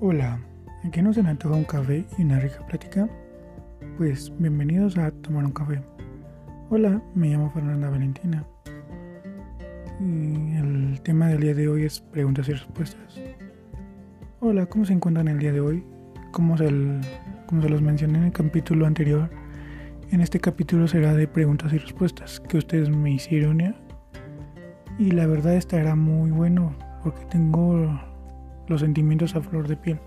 Hola, ¿a qué no se antoja un café y una rica plática? Pues bienvenidos a Tomar un Café. Hola, me llamo Fernanda Valentina. Y el tema del día de hoy es preguntas y respuestas. Hola, ¿cómo se encuentran el día de hoy? Como se, como se los mencioné en el capítulo anterior, en este capítulo será de preguntas y respuestas que ustedes me hicieron y la verdad estará muy bueno porque tengo los sentimientos a flor de piel,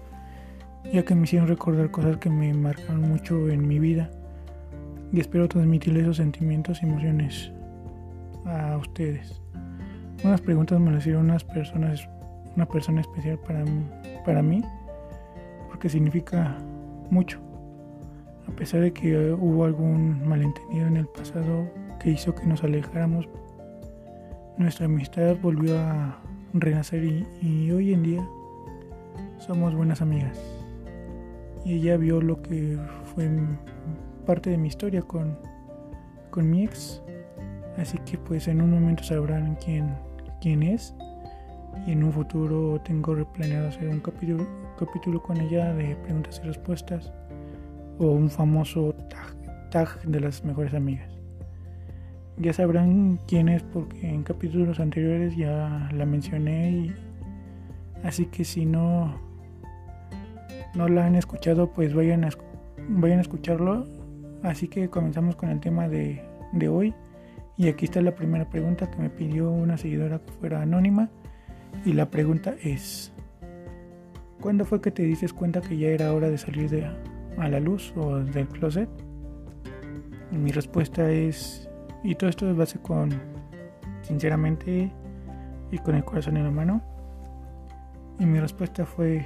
ya que me hicieron recordar cosas que me marcaron mucho en mi vida y espero transmitirle esos sentimientos y emociones a ustedes. Unas preguntas me las hicieron unas personas, una persona especial para, para mí, porque significa mucho. A pesar de que hubo algún malentendido en el pasado que hizo que nos alejáramos, nuestra amistad volvió a renacer y hoy en día somos buenas amigas. Y ella vio lo que fue parte de mi historia con, con mi ex. Así que pues en un momento sabrán quién, quién es. Y en un futuro tengo planeado hacer un capítulo, capítulo con ella de preguntas y respuestas. O un famoso tag, tag de las mejores amigas. Ya sabrán quién es porque en capítulos anteriores ya la mencioné y así que si no no la han escuchado, pues vayan a, vayan a escucharlo. Así que comenzamos con el tema de, de hoy. Y aquí está la primera pregunta que me pidió una seguidora que fuera anónima. Y la pregunta es, ¿cuándo fue que te diste cuenta que ya era hora de salir de, a la luz o del closet? Y mi respuesta es, y todo esto es base con, sinceramente, y con el corazón en la mano. Y mi respuesta fue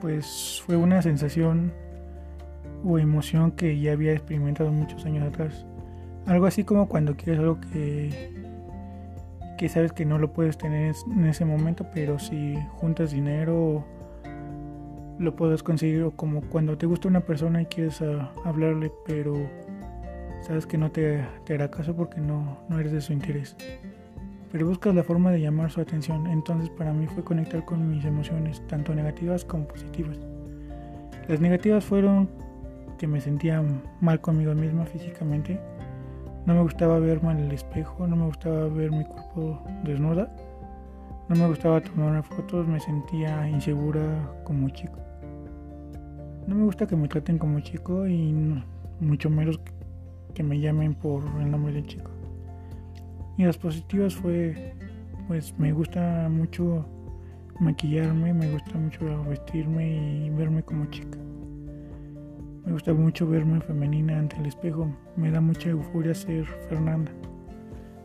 pues fue una sensación o emoción que ya había experimentado muchos años atrás. Algo así como cuando quieres algo que, que sabes que no lo puedes tener en ese momento, pero si juntas dinero lo puedes conseguir, o como cuando te gusta una persona y quieres ah, hablarle, pero sabes que no te, te hará caso porque no, no eres de su interés pero buscas la forma de llamar su atención. Entonces para mí fue conectar con mis emociones, tanto negativas como positivas. Las negativas fueron que me sentía mal conmigo misma físicamente. No me gustaba verme en el espejo, no me gustaba ver mi cuerpo desnuda. No me gustaba tomar fotos, me sentía insegura como chico. No me gusta que me traten como chico y mucho menos que me llamen por el nombre de chico. Y las positivas fue, pues me gusta mucho maquillarme, me gusta mucho vestirme y verme como chica. Me gusta mucho verme femenina ante el espejo. Me da mucha euforia ser Fernanda.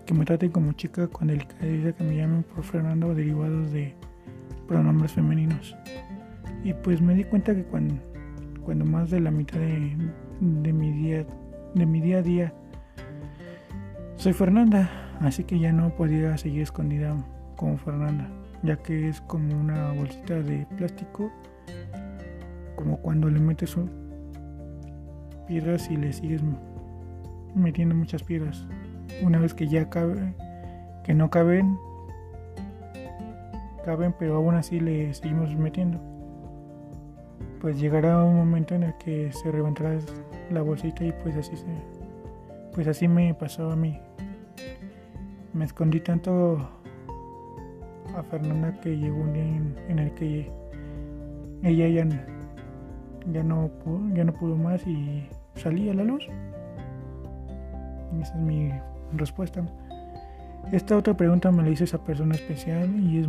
Que me traten como chica con delicadeza, que me llamen por Fernanda o derivados de pronombres femeninos. Y pues me di cuenta que cuando, cuando más de la mitad de, de, mi día, de mi día a día soy Fernanda, Así que ya no podía seguir escondida como Fernanda, ya que es como una bolsita de plástico, como cuando le metes piedras y le sigues metiendo muchas piedras. Una vez que ya cabe, que no caben, caben, pero aún así le seguimos metiendo. Pues llegará un momento en el que se reventará la bolsita y pues así se, pues así me pasó a mí me escondí tanto a Fernanda que llegó un día en, el que ella ya, ya, no, ya no pudo más y salí a la luz. esa es mi respuesta. Esta otra pregunta me la hizo esa persona especial y es,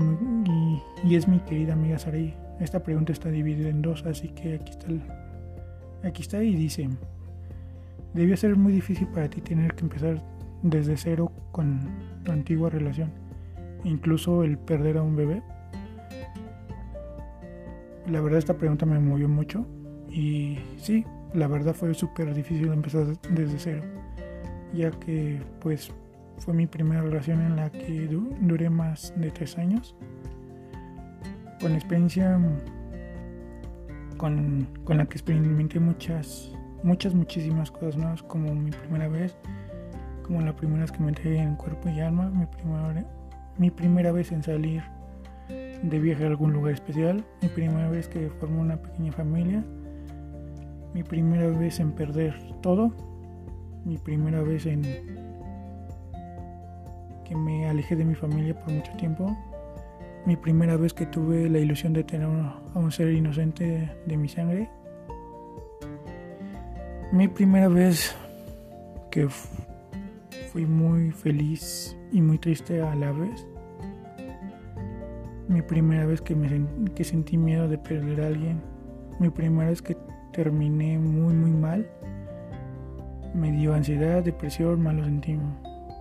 y, es mi querida amiga Saray. Esta pregunta está dividida en dos, así que aquí está, aquí está y dice, debió ser muy difícil para ti tener que empezar desde cero con antigua relación, incluso el perder a un bebé? La verdad esta pregunta me movió mucho. Y sí, la verdad fue súper difícil empezar desde cero, ya que pues fue mi primera relación en la que duré más de tres años, con experiencia con, con la que experimenté muchas, muchas, muchísimas cosas nuevas, como mi primera vez, como la primera vez que me entregué en cuerpo y alma, mi primera, mi primera vez en salir de viaje a algún lugar especial, mi primera vez que formé una pequeña familia, mi primera vez en perder todo, mi primera vez en que me alejé de mi familia por mucho tiempo, mi primera vez que tuve la ilusión de tener a un ser inocente de mi sangre, mi primera vez que fui muy feliz y muy triste a la vez. Mi primera vez que, me, que sentí miedo de perder a alguien. Mi primera vez que terminé muy muy mal. Me dio ansiedad, depresión, malos,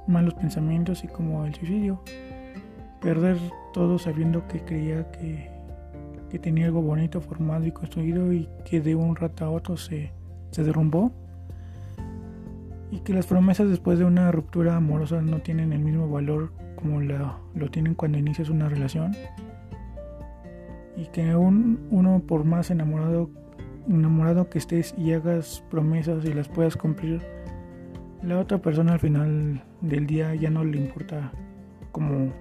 malos pensamientos y como el suicidio. Perder todo sabiendo que creía que, que tenía algo bonito formado y construido y que de un rato a otro se se derrumbó y que las promesas después de una ruptura amorosa no tienen el mismo valor como lo tienen cuando inicias una relación y que uno por más enamorado enamorado que estés y hagas promesas y las puedas cumplir la otra persona al final del día ya no le importa como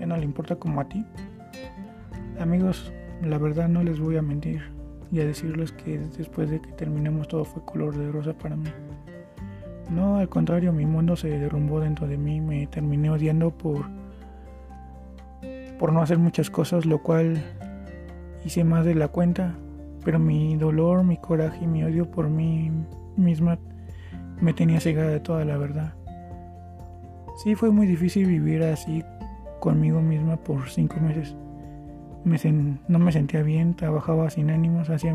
ya no le importa como a ti amigos la verdad no les voy a mentir y a decirles que después de que terminamos todo fue color de rosa para mí. No, al contrario, mi mundo se derrumbó dentro de mí, me terminé odiando por por no hacer muchas cosas, lo cual hice más de la cuenta, pero mi dolor, mi coraje y mi odio por mí misma me tenía cegada de toda la verdad. Sí, fue muy difícil vivir así conmigo misma por cinco meses no me sentía bien, trabajaba sin ánimos, hacía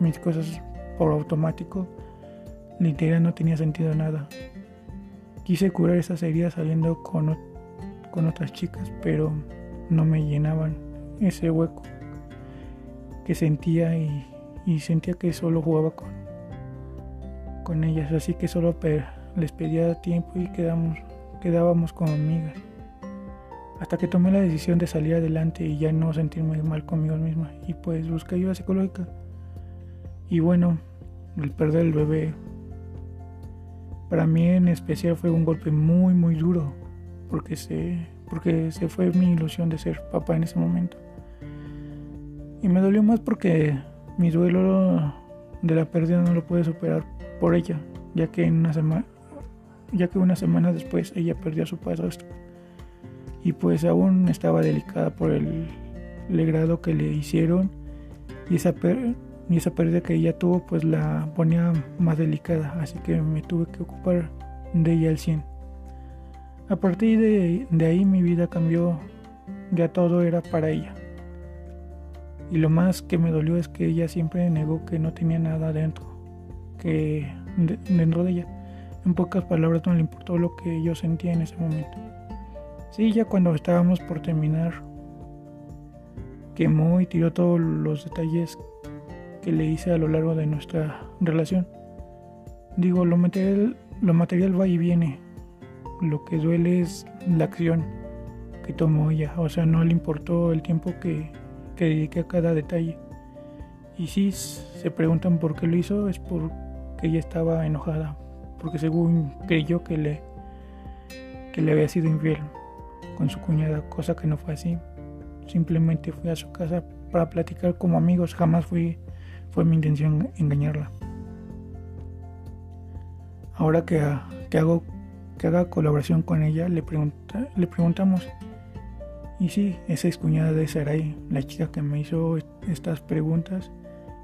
mis cosas por automático, literal no tenía sentido nada. Quise curar esas heridas saliendo con, con otras chicas, pero no me llenaban ese hueco que sentía y, sentía que solo jugaba con, con ellas, así que solo les pedía tiempo y quedamos, quedábamos como amigas hasta que tomé la decisión de salir adelante y ya no sentirme mal conmigo misma y pues busqué ayuda psicológica. Y bueno, el perder el bebé para mí en especial fue un golpe muy muy duro porque se porque se fue mi ilusión de ser papá en ese momento. Y me dolió más porque mi duelo de la pérdida no lo pude superar por ella, ya que en una semana ya que una semana después ella perdió a su padrastro y pues aún estaba delicada por el legrado que le hicieron y esa, y esa pérdida que ella tuvo pues la ponía más delicada, así que me tuve que ocupar de ella al 100. A partir de, de ahí mi vida cambió, ya todo era para ella. Y lo más que me dolió es que ella siempre negó que no tenía nada dentro, que dentro de ella. En pocas palabras no le importó lo que yo sentía en ese momento. Sí, ya cuando estábamos por terminar, quemó y tiró todos los detalles que le hice a lo largo de nuestra relación. Digo, lo material, lo material va y viene. Lo que duele es la acción que tomó ella. O sea, no le importó el tiempo que, que dediqué a cada detalle. Y si se preguntan por qué lo hizo, es porque ella estaba enojada. Porque según creyó que le, que le había sido infiel con su cuñada, cosa que no fue así. Simplemente fui a su casa para platicar como amigos, jamás fui, fue mi intención engañarla. Ahora que, hago, que haga colaboración con ella, le, le preguntamos, y sí, esa es cuñada de Sarai, la chica que me hizo estas preguntas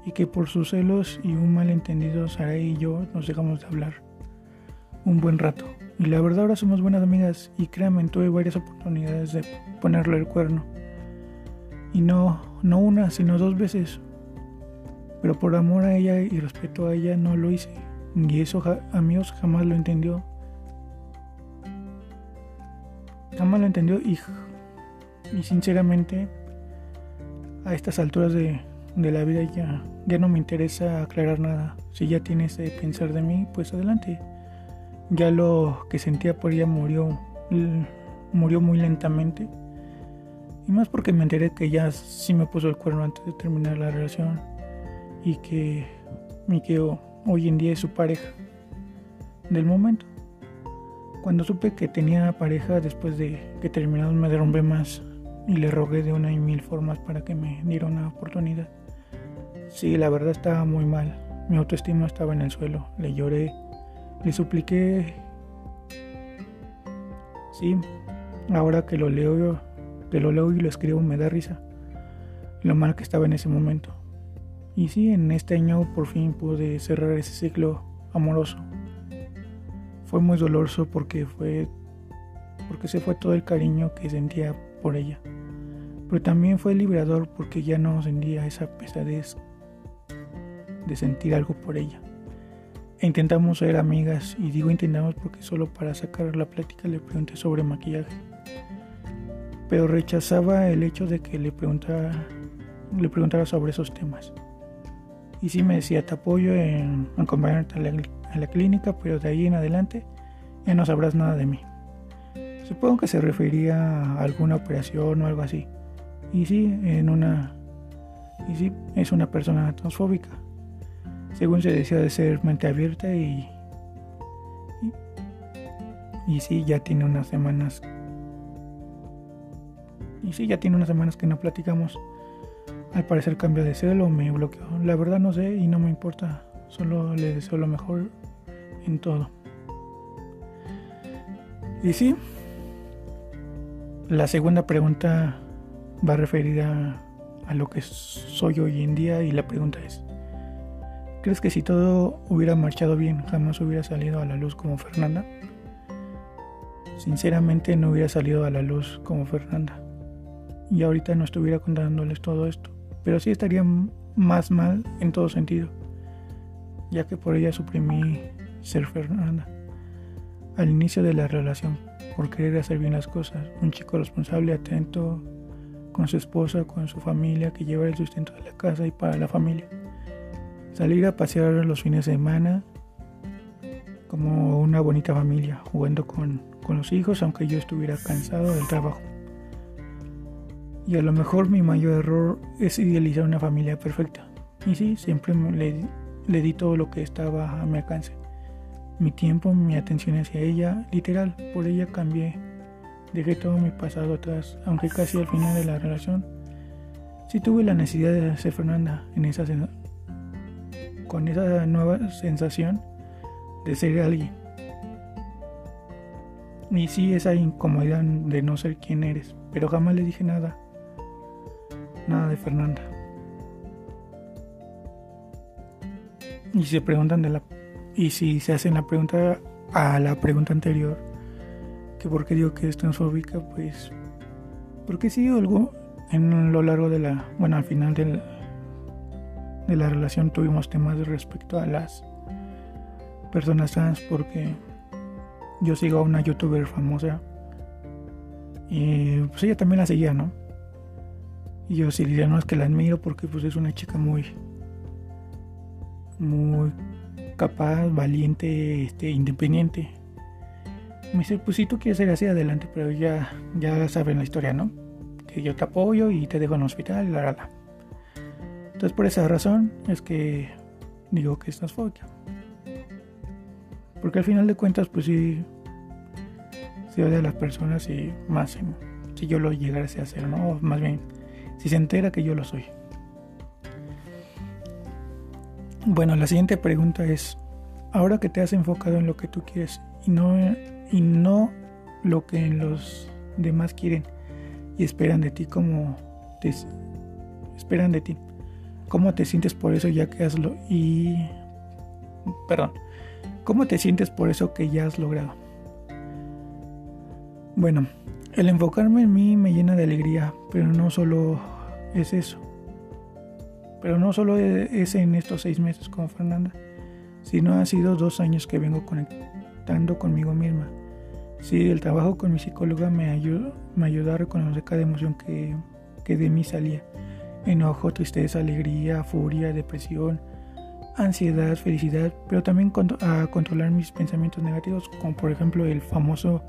y que por sus celos y un malentendido Sarai y yo nos dejamos de hablar un buen rato. Y la verdad ahora somos buenas amigas y créanme, tuve varias oportunidades de ponerle el cuerno. Y no, no una, sino dos veces. Pero por amor a ella y respeto a ella no lo hice. Y eso amigos jamás lo entendió. Jamás lo entendió y, y sinceramente a estas alturas de, de la vida ya, ya no me interesa aclarar nada. Si ya tienes que pensar de mí, pues adelante. Ya lo que sentía por ella murió, murió muy lentamente. Y más porque me enteré que ella sí me puso el cuerno antes de terminar la relación. Y que, mi que hoy en día es su pareja. Del momento. Cuando supe que tenía pareja después de que terminamos me derrumbé más. y le rogué de una y mil formas para que me diera una oportunidad. Sí, la verdad estaba muy mal. Mi autoestima estaba en el suelo. Le lloré, le supliqué. Sí, ahora que lo leo, que lo leo y lo escribo me da risa. Lo mal que estaba en ese momento. Y sí, en este año por fin pude cerrar ese ciclo amoroso. Fue muy doloroso porque fue porque se fue todo el cariño que sentía por ella. Pero también fue liberador porque ya no sentía esa pesadez de sentir algo por ella. E intentamos ser amigas y digo intentamos porque solo para sacar la plática le pregunté sobre maquillaje. Pero rechazaba el hecho de que le preguntara, le preguntara sobre esos temas. Y sí me decía, te apoyo en acompañarte a la, clínica, pero de ahí en adelante ya no sabrás nada de mí. Supongo que se refería a alguna operación o algo así. Y sí, en una. Y sí, es una persona transfóbica. Según se decía de ser mente abierta. Y, y sí, ya tiene unas semanas. Y sí, ya tiene unas semanas que no platicamos. Al parecer cambio de celo me bloqueó. La verdad no sé y no me importa. Solo le deseo lo mejor en todo. Y sí, la segunda pregunta va referida a lo que soy hoy en día y la pregunta es, ¿crees que si todo hubiera marchado bien jamás hubiera salido a la luz como Fernanda? Sinceramente no hubiera salido a la luz como Fernanda y ahorita no estuviera contándoles todo esto, pero sí estaría más mal en todo sentido, ya que por ella suprimí ser Fernanda al inicio de la relación por querer hacer bien las cosas. Un chico responsable, atento con su esposa, con su familia, que lleva el sustento de la casa y para la familia. Salir a pasear los fines de semana como una bonita familia, jugando con, con los hijos, aunque yo estuviera cansado del trabajo. Y a lo mejor mi mayor error es idealizar una familia perfecta. Y sí, siempre le, di todo lo que estaba a mi alcance mi tiempo, mi atención hacia ella, literal, por ella cambié. Dejé todo mi pasado atrás, aunque casi al final de la relación sí tuve la necesidad de ser Fernanda en esa con esa nueva sensación de ser alguien. Y sí esa incomodidad de no ser quien eres, pero jamás le dije nada, nada de Fernanda. Y se preguntan de la y si se hacen la pregunta a la pregunta anterior, que por qué digo que es transfóbica, pues porque sí algo en lo largo de la, bueno, al final de la relación tuvimos temas respecto a las personas trans porque yo sigo a una youtuber famosa y pues ella también la seguía, ¿no? Y yo sí diría, no es que la admiro porque pues es una chica muy muy capaz, valiente, este, independiente. Me dice, pues si tú quieres ser así adelante, pero ya, ya saben la historia, ¿no? Que yo te apoyo y te dejo en el hospital y la verdad. Entonces por esa razón es que digo que estás transfóbica. Porque al final de cuentas, pues sí, se odia a las personas y más si yo lo llegase a hacer, ¿no? Más bien, si se entera que yo lo soy. Bueno, la siguiente pregunta es, ahora que te has enfocado en lo que tú quieres y no, y no lo que los demás quieren y esperan de ti como te esperan de ti, ¿cómo te sientes por eso ya que has lo y perdón, cómo te sientes por eso que ya has logrado? Bueno, el enfocarme en mí me llena de alegría, pero no solo es eso. Pero no solo es en estos seis meses con Fernanda, sino ha sido dos años que vengo conectando conmigo misma. Sí, el trabajo con mi psicóloga me ayudó, me a reconocer cada emoción que, que de mí salía. Enojo, tristeza, alegría, furia, depresión, ansiedad, felicidad, pero también a controlar mis pensamientos negativos, como por ejemplo el famoso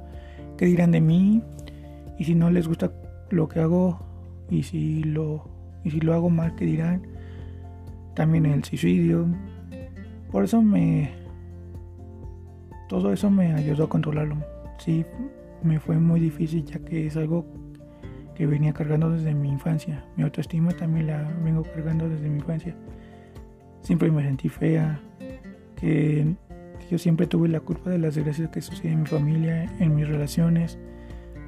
que dirán de mí y si no les gusta lo que hago y si lo, y si lo hago mal, que dirán también el suicidio. Por eso me... Todo eso me ayudó a controlarlo. Sí, me fue muy difícil ya que es algo que venía cargando desde mi infancia. Mi autoestima también la vengo cargando desde mi infancia. Siempre me sentí fea, que yo siempre tuve la culpa de las desgracias que suceden en mi familia, en mis relaciones.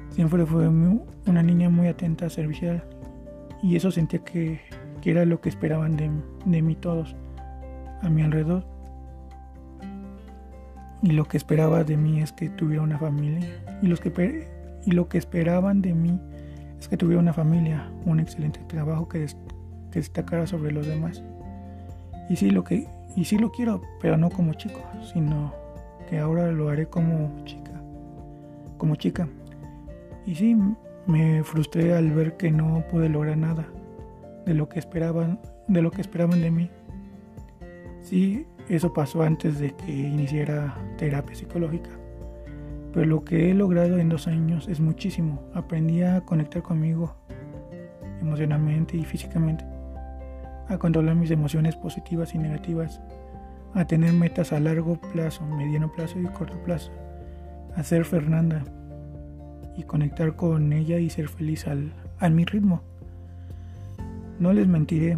Siempre fue una niña muy atenta, servicial. Y eso sentía que, era lo que esperaban de, de mí todos, a mi alrededor. Y lo que esperaba de mí es que tuviera una familia. Y, los que, y lo que esperaban de mí es que tuviera una familia, un excelente trabajo que, destacara sobre los demás. Y sí, lo que, y sí lo quiero, pero no como chico, sino que ahora lo haré como chica. Como chica. Y sí, me frustré al ver que no pude lograr nada de lo que esperaban, de lo que esperaban de mí. Sí, eso pasó antes de que iniciara terapia psicológica. Pero lo que he logrado en dos años es muchísimo. Aprendí a conectar conmigo emocionalmente y físicamente, a controlar mis emociones positivas y negativas, a tener metas a largo plazo, mediano plazo y corto plazo, a ser Fernanda y conectar con ella y ser feliz al, a mi ritmo. No les mentiré,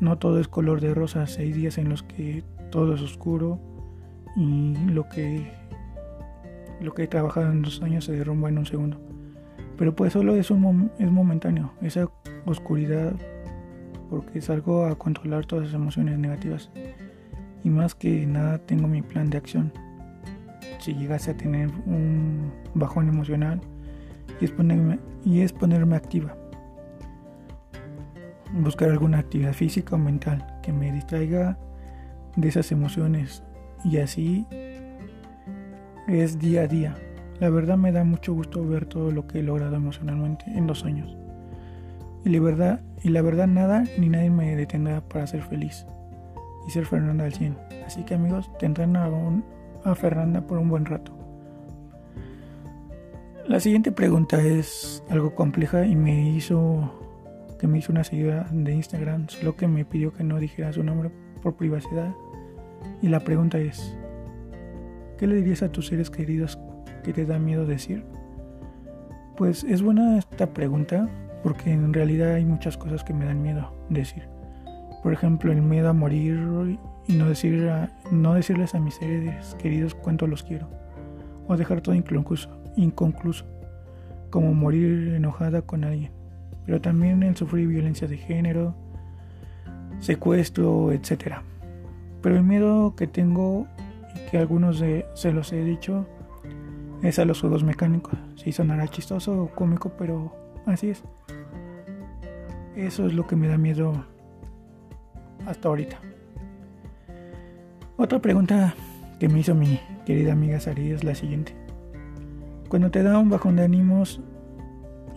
no todo es color de rosa, seis días en los que todo es oscuro y lo que lo que he trabajado en dos años se derrumba en un segundo. Pero pues solo es, un es momentáneo, esa oscuridad, porque salgo a controlar todas las emociones negativas. Y más que nada tengo mi plan de acción. Si llegase a tener un bajón emocional y es ponerme, y es ponerme activa. Buscar alguna actividad física o mental que me distraiga de esas emociones y así es día a día. La verdad me da mucho gusto ver todo lo que he logrado emocionalmente en dos años. Y la verdad, y la verdad nada ni nadie me detendrá para ser feliz y ser Fernanda al 100. Así que amigos, tendrán a, a Fernanda por un buen rato. La siguiente pregunta es algo compleja y me hizo que me hizo una seguidora de Instagram, solo que me pidió que no dijera su nombre por privacidad. Y la pregunta es, ¿qué le dirías a tus seres queridos que te da miedo decir? Pues es buena esta pregunta porque en realidad hay muchas cosas que me dan miedo decir. Por ejemplo, el miedo a morir y no, decir no decirles a mis seres queridos cuánto los quiero. O dejar todo inconcluso, inconcluso, como morir enojada con alguien. Pero también el sufrir violencia de género, secuestro, etc. Pero el miedo que tengo y que algunos se los he dicho es a los juegos mecánicos. Sí sonará chistoso o cómico, pero así es. Eso es lo que me da miedo hasta ahorita. Otra pregunta que me hizo mi querida amiga Sari es la siguiente. Cuando te da un bajón de ánimos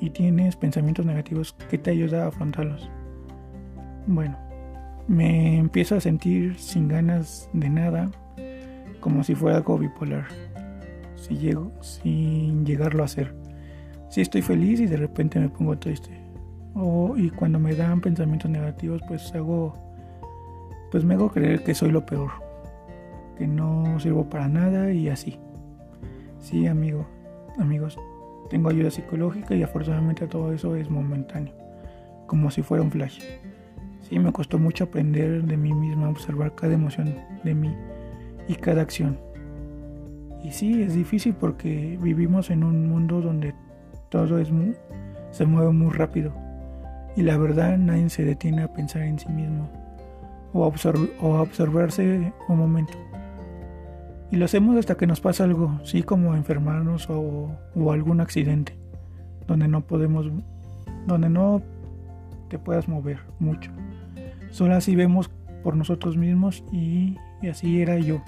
y tienes pensamientos negativos, ¿qué te ayuda a afrontarlos? Bueno, me empiezo a sentir sin ganas de nada, como si fuera algo bipolar, si llego, sin llegarlo a ser. Si estoy feliz y de repente me pongo triste. O, y cuando me dan pensamientos negativos, pues hago, pues me hago creer que soy lo peor, que no sirvo para nada y así. Sí, amigo, amigos, tengo ayuda psicológica y afortunadamente todo eso es momentáneo, como si fuera un flash. Sí, me costó mucho aprender de mí misma, observar cada emoción de mí y cada acción. Y sí, es difícil porque vivimos en un mundo donde todo es se mueve muy rápido. Y la verdad nadie se detiene a pensar en sí mismo o a, o a observarse un momento. Y lo hacemos hasta que nos pasa algo, sí como enfermarnos o, algún accidente, donde no podemos, donde no te puedas mover mucho. Solo así vemos por nosotros mismos y, así era yo.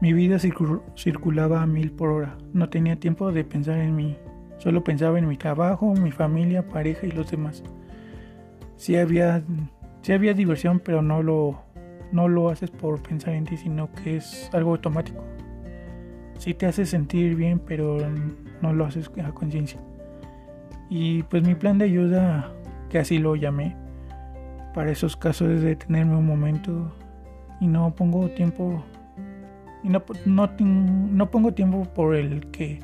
Mi vida circulaba a mil por hora. No tenía tiempo de pensar en mí. Solo pensaba en mi trabajo, mi familia, pareja y los demás. Sí había, sí había diversión, pero no lo, no lo haces por pensar en ti, sino que es algo automático. Sí te hace sentir bien, pero no lo haces a conciencia. Y pues mi plan de ayuda, que así lo llamé, para esos casos es detenerme un momento y no pongo tiempo y no, no, no pongo tiempo por el que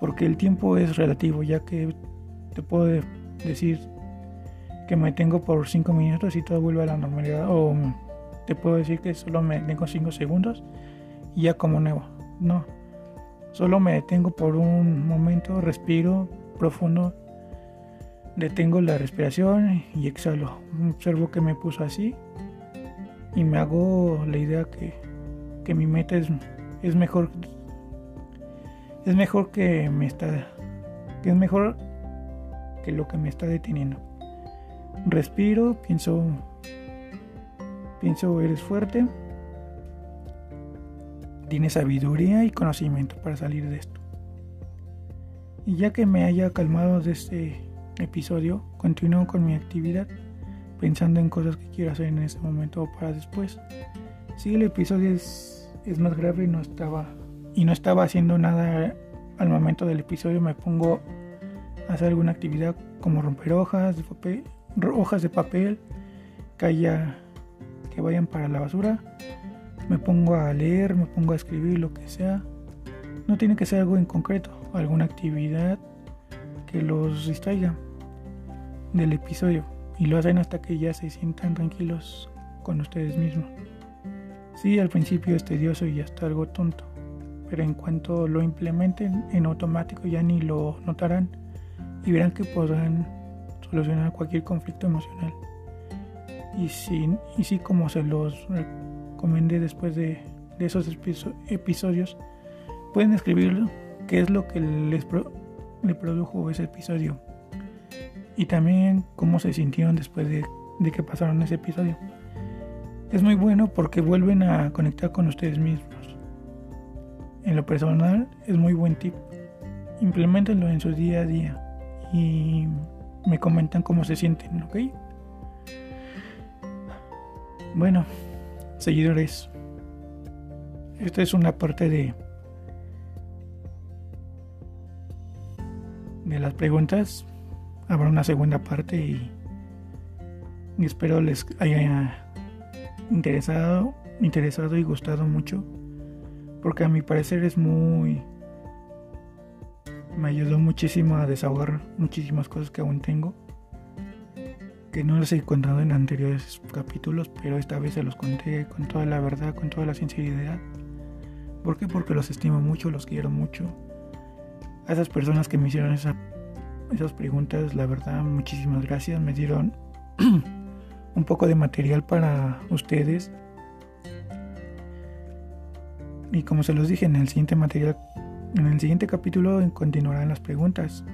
porque el tiempo es relativo ya que te puedo decir que me tengo por 5 minutos y todo vuelve a la normalidad. O te puedo decir que solo me detengo 5 segundos y ya como nuevo. No. Solo me detengo por un momento, respiro profundo, detengo la respiración y exhalo. Observo que me puso así y me hago la idea que, que mi meta es, es mejor es mejor que me está que es mejor que lo que me está deteniendo. Respiro, pienso pienso eres fuerte. Tienes sabiduría y conocimiento para salir de esto. Y ya que me haya calmado de este episodio, continúo con mi actividad, pensando en cosas que quiero hacer en este momento o para después. Si el episodio es, es más grave, no estaba y no estaba haciendo nada al momento del episodio, me pongo a hacer alguna actividad como romper hojas papel, hojas de papel que, haya, que vayan para la basura. Me pongo a leer, me pongo a escribir lo que sea. No tiene que ser algo en concreto, alguna actividad que los distraiga del episodio y lo hacen hasta que ya se sientan tranquilos con ustedes mismos. Sí, al principio es tedioso y hasta algo tonto, pero en cuanto lo implementen en automático ya ni lo notarán y verán que podrán solucionar cualquier conflicto emocional. Y si, y si como se los recomendé después de, esos episodios, pueden escribir qué es lo que les le produjo ese episodio y también cómo se sintieron después de, de que pasaron ese episodio. Es muy bueno porque vuelven a conectar con ustedes mismos. En lo personal es muy buen tip. Implementenlo en su día a día y me comentan cómo se sienten, ¿ok? Bueno, seguidores, esta es una parte de de las preguntas. Habrá una segunda parte y, espero les haya interesado, interesado y gustado mucho. Porque a mi parecer es muy... Me ayudó muchísimo a desahogar muchísimas cosas que aún tengo. Que no les he contado en anteriores capítulos, pero esta vez se los conté con toda la verdad, con toda la sinceridad. ¿Por qué? Porque los estimo mucho, los quiero mucho a esas personas que me hicieron esas preguntas, la verdad, muchísimas gracias. Me dieron un poco de material para ustedes. Y como se los dije en el siguiente material, en el siguiente capítulo continuarán las preguntas,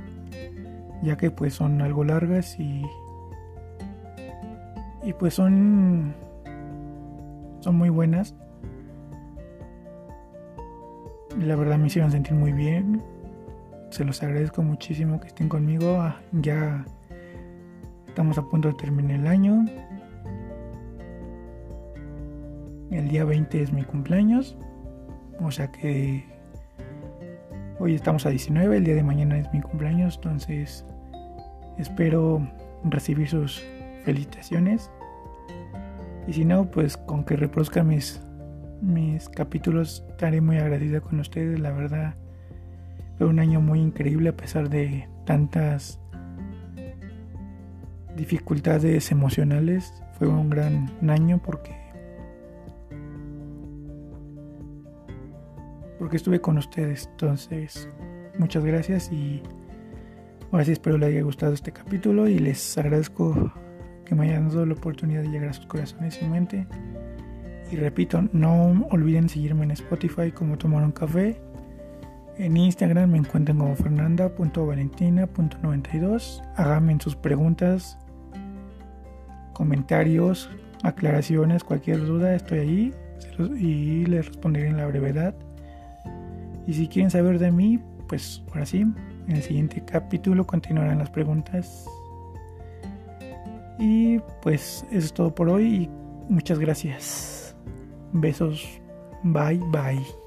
ya que pues son algo largas y y pues son son muy buenas. La verdad me hicieron sentir muy bien se los agradezco muchísimo que estén conmigo. Ah, ya estamos a punto de terminar el año. El día 20 es mi cumpleaños. O sea que hoy estamos a 19, el día de mañana es mi cumpleaños. Entonces espero recibir sus felicitaciones. Y si no, pues con que reproduzcan mis, mis capítulos estaré muy agradecida con ustedes. La verdad fue un año muy increíble a pesar de tantas dificultades emocionales. Fue un gran año porque porque estuve con ustedes. Entonces, muchas gracias y ahora sí espero les haya gustado este capítulo y les agradezco que me hayan dado la oportunidad de llegar a sus corazones y mente. Y repito, no olviden seguirme en Spotify como tomar un café en Instagram me encuentran como fernanda.valentina.92. Háganme sus preguntas, comentarios, aclaraciones, cualquier duda, estoy ahí y les responderé en la brevedad. Y si quieren saber de mí, pues ahora sí, en el siguiente capítulo continuarán las preguntas. Y pues eso es todo por hoy y muchas gracias. Besos. Bye bye.